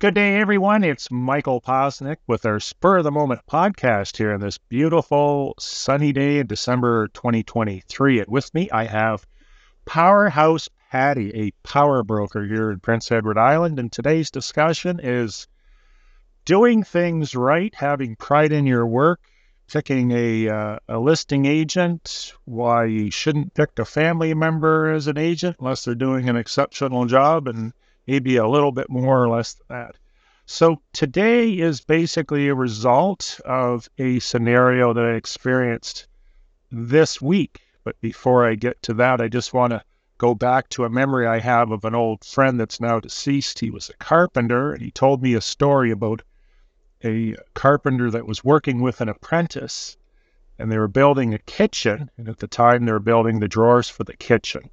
Good day, everyone. It's Michael Poczynek with our Spur of the Moment podcast here on this beautiful sunny day in December 2023. And with me, I have Powerhouse Patty, a power broker here in Prince Edward Island. And today's discussion is doing things right, having pride in your work, picking a, uh, a listing agent, why you shouldn't pick a family member as an agent unless they're doing an exceptional job, and maybe a little bit more or less than that. So today is basically a result of a scenario that I experienced this week. But before I get to that, I just want to go back to a memory I have of an old friend that's now deceased. He was a carpenter, and he told me a story about a carpenter that was working with an apprentice, and they were building a kitchen. And at the time, they were building the drawers for the kitchen.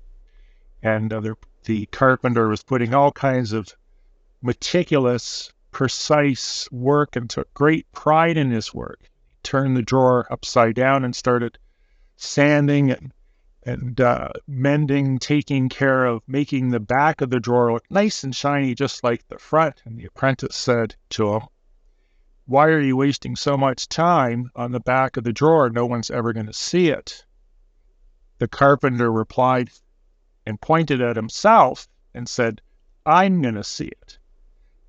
And uh, the carpenter was putting all kinds of meticulous, precise work and took great pride in his work. He turned the drawer upside down and started sanding and and uh, mending, taking care of making the back of the drawer look nice and shiny, just like the front. And the apprentice said to him, why are you wasting so much time on the back of the drawer? No one's ever going to see it. The carpenter replied and pointed at himself and said, I'm going to see it.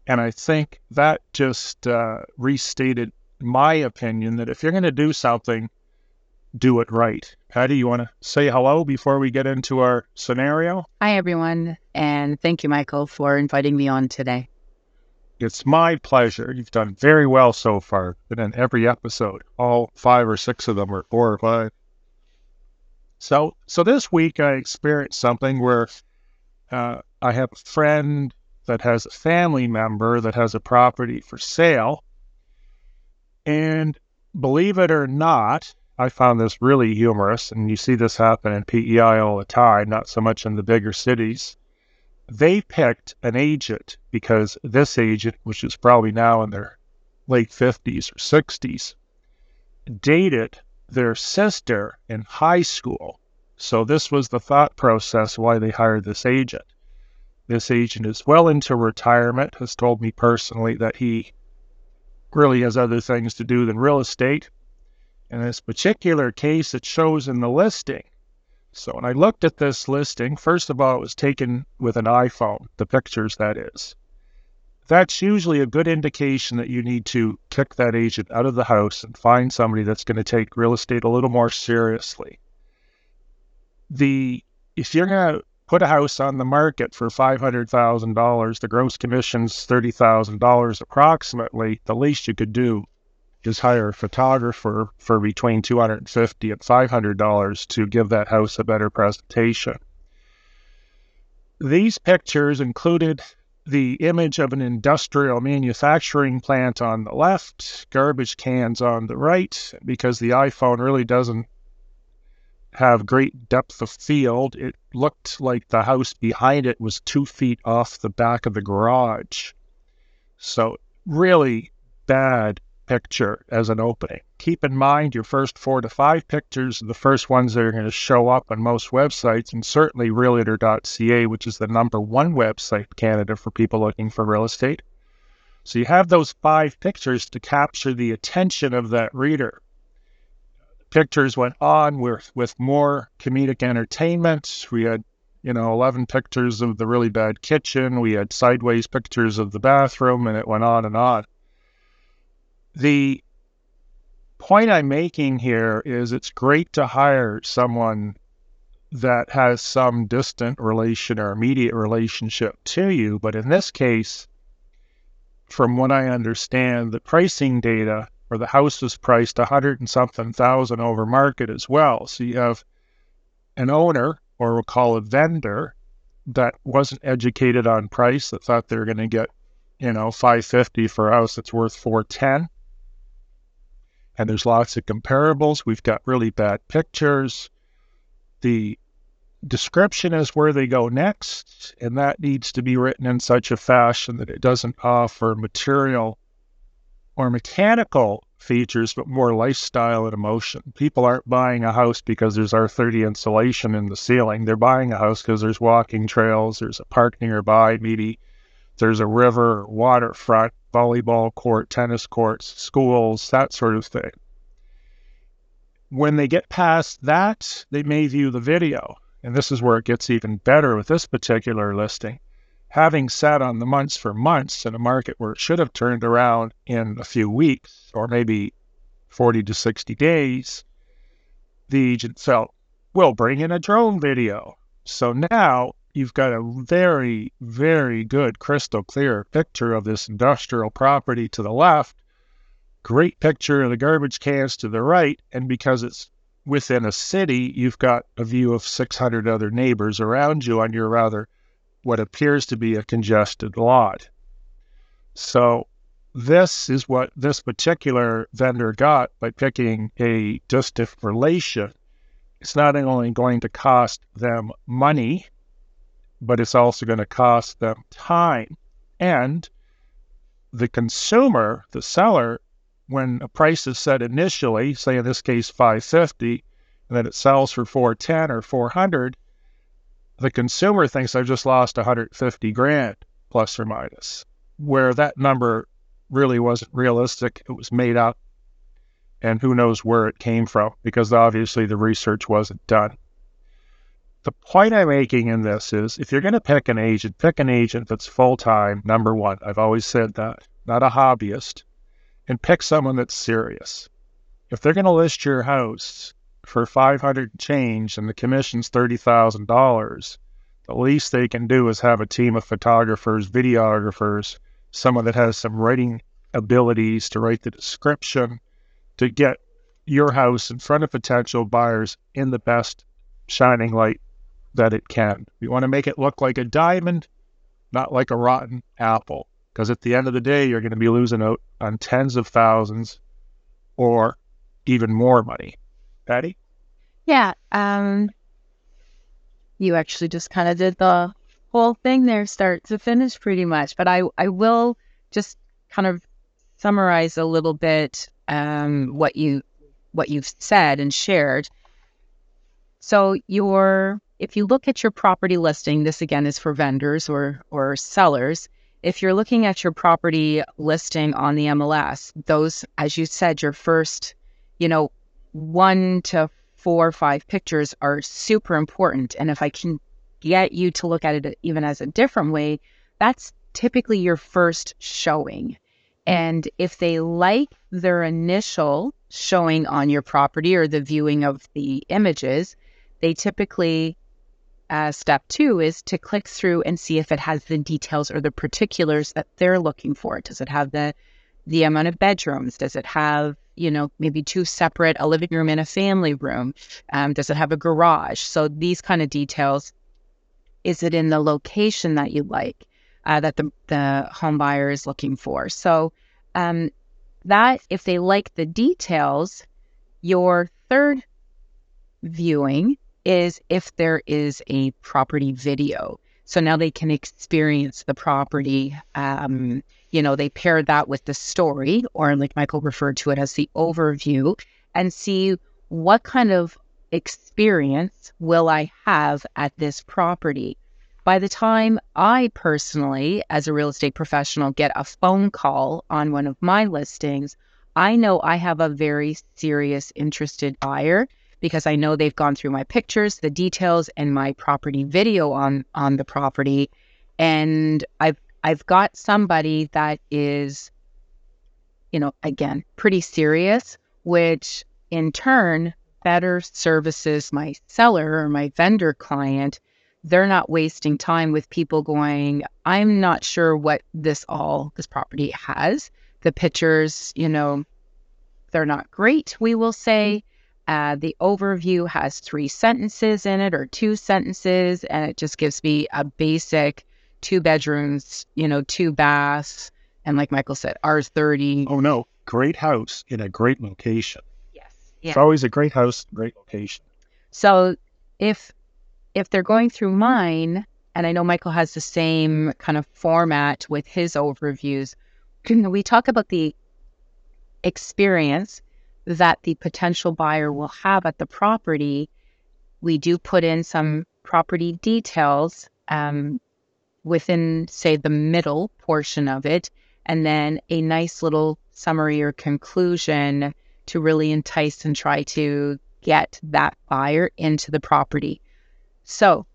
And I think that just uh, restated my opinion that if you're going to do something, do it right. Patty, you want to say hello before we get into our scenario? Hi, everyone. And thank you, Michael, for inviting me on today. It's my pleasure. You've done very well so far. Been in every episode, all five or six of them, or four or five. So, so this week I experienced something where uh, I have a friend that has a family member that has a property for sale, and believe it or not, I found this really humorous, and you see this happen in PEI all the time, not so much in the bigger cities. They picked an agent because this agent, which is probably now in their late 50s or 60s, dated their sister in high school. So this was the thought process why they hired this agent. This agent is well into retirement, has told me personally that he really has other things to do than real estate. In this particular case, it shows in the listing so when I looked at this listing, first of all, it was taken with an iPhone, the pictures that is. That's usually a good indication that you need to kick that agent out of the house and find somebody that's going to take real estate a little more seriously. The if you're going to put a house on the market for $500,000, the gross commission's $30,000 approximately, the least you could do is hire a photographer for between 250 and 500 dollars to give that house a better presentation. These pictures included the image of an industrial manufacturing plant on the left, garbage cans on the right, because the iPhone really doesn't have great depth of field. It looked like the house behind it was two feet off the back of the garage. So, really bad picture as an opening. Keep in mind your first four to five pictures are the first ones that are going to show up on most websites, and certainly realtor.ca, which is the number one website in Canada for people looking for real estate. So you have those five pictures to capture the attention of that reader. Pictures went on with, with more comedic entertainment. We had you know, 11 pictures of the really bad kitchen. We had sideways pictures of the bathroom, and it went on and on the point I'm making here is it's great to hire someone that has some distant relation or immediate relationship to you. But in this case, from what I understand, the pricing data or the house was priced a hundred and something thousand over market as well. So you have an owner, or we'll call a vendor, that wasn't educated on price, that thought they were going to get, you know, 550 for a house that's worth 410 and there's lots of comparables. We've got really bad pictures. The description is where they go next, and that needs to be written in such a fashion that it doesn't offer material or mechanical features, but more lifestyle and emotion. People aren't buying a house because there's R30 insulation in the ceiling. They're buying a house because there's walking trails, there's a park nearby, maybe there's a river, waterfront, volleyball court, tennis courts, schools, that sort of thing. When they get past that, they may view the video. And this is where it gets even better with this particular listing. Having sat on the months for months in a market where it should have turned around in a few weeks or maybe 40 to 60 days, the agent felt, we'll bring in a drone video. So now you've got a very, very good crystal clear picture of this industrial property to the left, great picture of the garbage cans to the right, and because it's within a city, you've got a view of 600 other neighbors around you on your rather what appears to be a congested lot. So this is what this particular vendor got by picking a distant relation. It's not only going to cost them money but it's also going to cost them time. And the consumer, the seller, when a price is set initially, say in this case 550, and then it sells for 410 or 400, the consumer thinks I've just lost 150 grand plus or minus, where that number really wasn't realistic. It was made up, and who knows where it came from because obviously the research wasn't done the point I'm making in this is if you're going to pick an agent, pick an agent that's full time, number one. I've always said that, not a hobbyist, and pick someone that's serious. If they're going to list your house for 500 change and the commission's $30,000, the least they can do is have a team of photographers, videographers, someone that has some writing abilities to write the description to get your house in front of potential buyers in the best shining light that it can. We want to make it look like a diamond, not like a rotten apple. Because at the end of the day, you're going to be losing out on tens of thousands or even more money. Patty? Yeah. Um, you actually just kind of did the whole thing there, start to finish, pretty much. But I, I will just kind of summarize a little bit um, what you what you've said and shared. So your if you look at your property listing, this again is for vendors or or sellers. If you're looking at your property listing on the MLS, those, as you said, your first, you know, one to four or five pictures are super important. And if I can get you to look at it even as a different way, that's typically your first showing. And if they like their initial showing on your property or the viewing of the images, they typically uh, step two is to click through and see if it has the details or the particulars that they're looking for. Does it have the the amount of bedrooms? Does it have you know maybe two separate a living room and a family room? Um, does it have a garage? So these kind of details. Is it in the location that you like uh, that the the home buyer is looking for? So um, that if they like the details, your third viewing is if there is a property video. So now they can experience the property. Um, you know, they pair that with the story, or like Michael referred to it as the overview, and see what kind of experience will I have at this property. By the time I personally, as a real estate professional, get a phone call on one of my listings, I know I have a very serious, interested buyer because I know they've gone through my pictures, the details, and my property video on on the property, and I've I've got somebody that is, you know, again, pretty serious, which in turn better services my seller or my vendor client. They're not wasting time with people going, I'm not sure what this all this property has. The pictures, you know, they're not great, we will say. Mm-hmm. Uh, the overview has three sentences in it or two sentences, and it just gives me a basic two bedrooms, you know, two baths. And like Michael said, R30. Oh, no. Great house in a great location. Yes. Yeah. It's always a great house, great location. So if if they're going through mine, and I know Michael has the same kind of format with his overviews, we talk about the experience that the potential buyer will have at the property, we do put in some property details um, within, say, the middle portion of it, and then a nice little summary or conclusion to really entice and try to get that buyer into the property. So,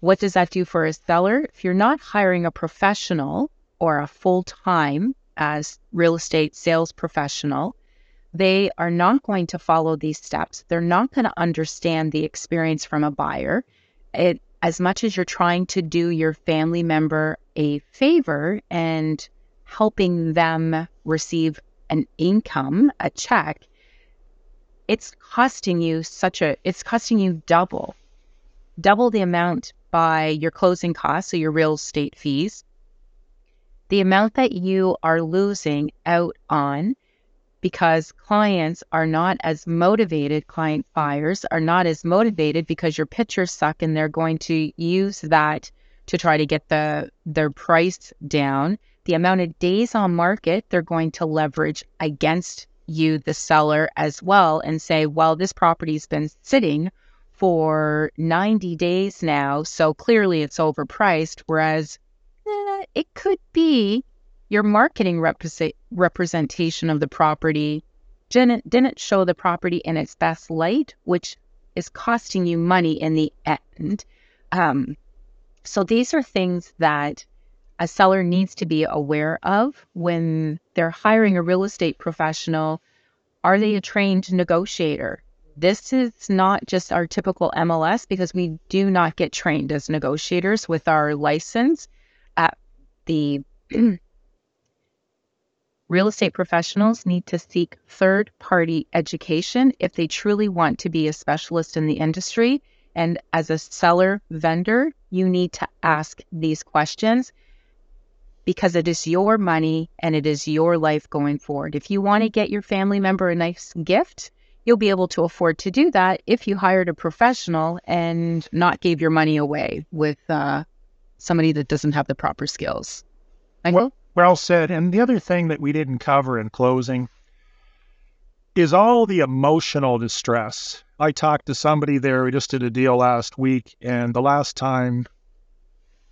what does that do for a seller? If you're not hiring a professional or a full time as real estate sales professional, they are not going to follow these steps. They're not going to understand the experience from a buyer. It as much as you're trying to do your family member a favor and helping them receive an income, a check, it's costing you such a it's costing you double double the amount by your closing costs so your real estate fees the amount that you are losing out on because clients are not as motivated client buyers are not as motivated because your pictures suck and they're going to use that to try to get the their price down the amount of days on market they're going to leverage against you, the seller, as well, and say, well, this property's been sitting for 90 days now, so clearly it's overpriced. Whereas eh, it could be your marketing representation of the property didn't didn't show the property in its best light, which is costing you money in the end. Um, so these are things that a seller needs to be aware of when they're hiring a real estate professional. Are they a trained negotiator? This is not just our typical MLS because we do not get trained as negotiators with our license. At the real estate professionals need to seek third party education if they truly want to be a specialist in the industry. And as a seller vendor, you need to ask these questions because it is your money and it is your life going forward. If you want to get your family member a nice gift, you'll be able to afford to do that if you hired a professional and not gave your money away with uh, somebody that doesn't have the proper skills. Well, well said. And the other thing that we didn't cover in closing is all the emotional distress. I talked to somebody there. We just did a deal last week, and the last time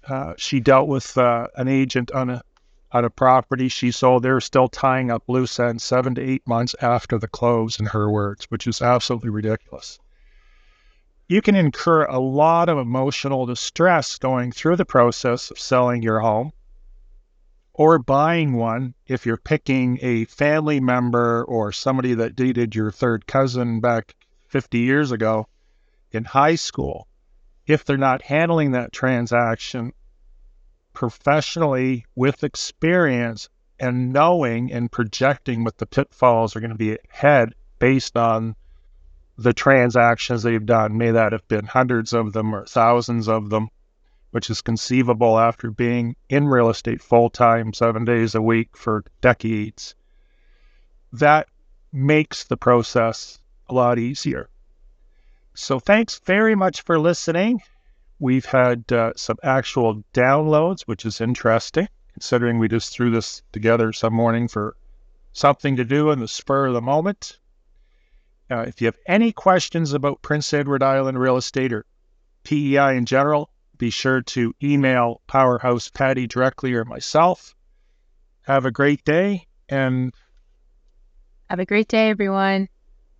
uh, she dealt with uh, an agent on a on a property she sold. They're still tying up loose ends seven to eight months after the close, in her words, which is absolutely ridiculous. You can incur a lot of emotional distress going through the process of selling your home or buying one if you're picking a family member or somebody that dated your third cousin back 50 years ago in high school if they're not handling that transaction professionally with experience and knowing and projecting what the pitfalls are going to be ahead based on the transactions they've done. May that have been hundreds of them or thousands of them, which is conceivable after being in real estate full time, seven days a week for decades. That makes the process a lot easier. So thanks very much for listening. We've had uh, some actual downloads, which is interesting, considering we just threw this together some morning for something to do in the spur of the moment. Uh, if you have any questions about Prince Edward Island real estate or PEI in general, be sure to email Powerhouse Patty directly or myself. Have a great day and have a great day, everyone.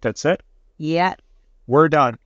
That's it. Yeah. We're done.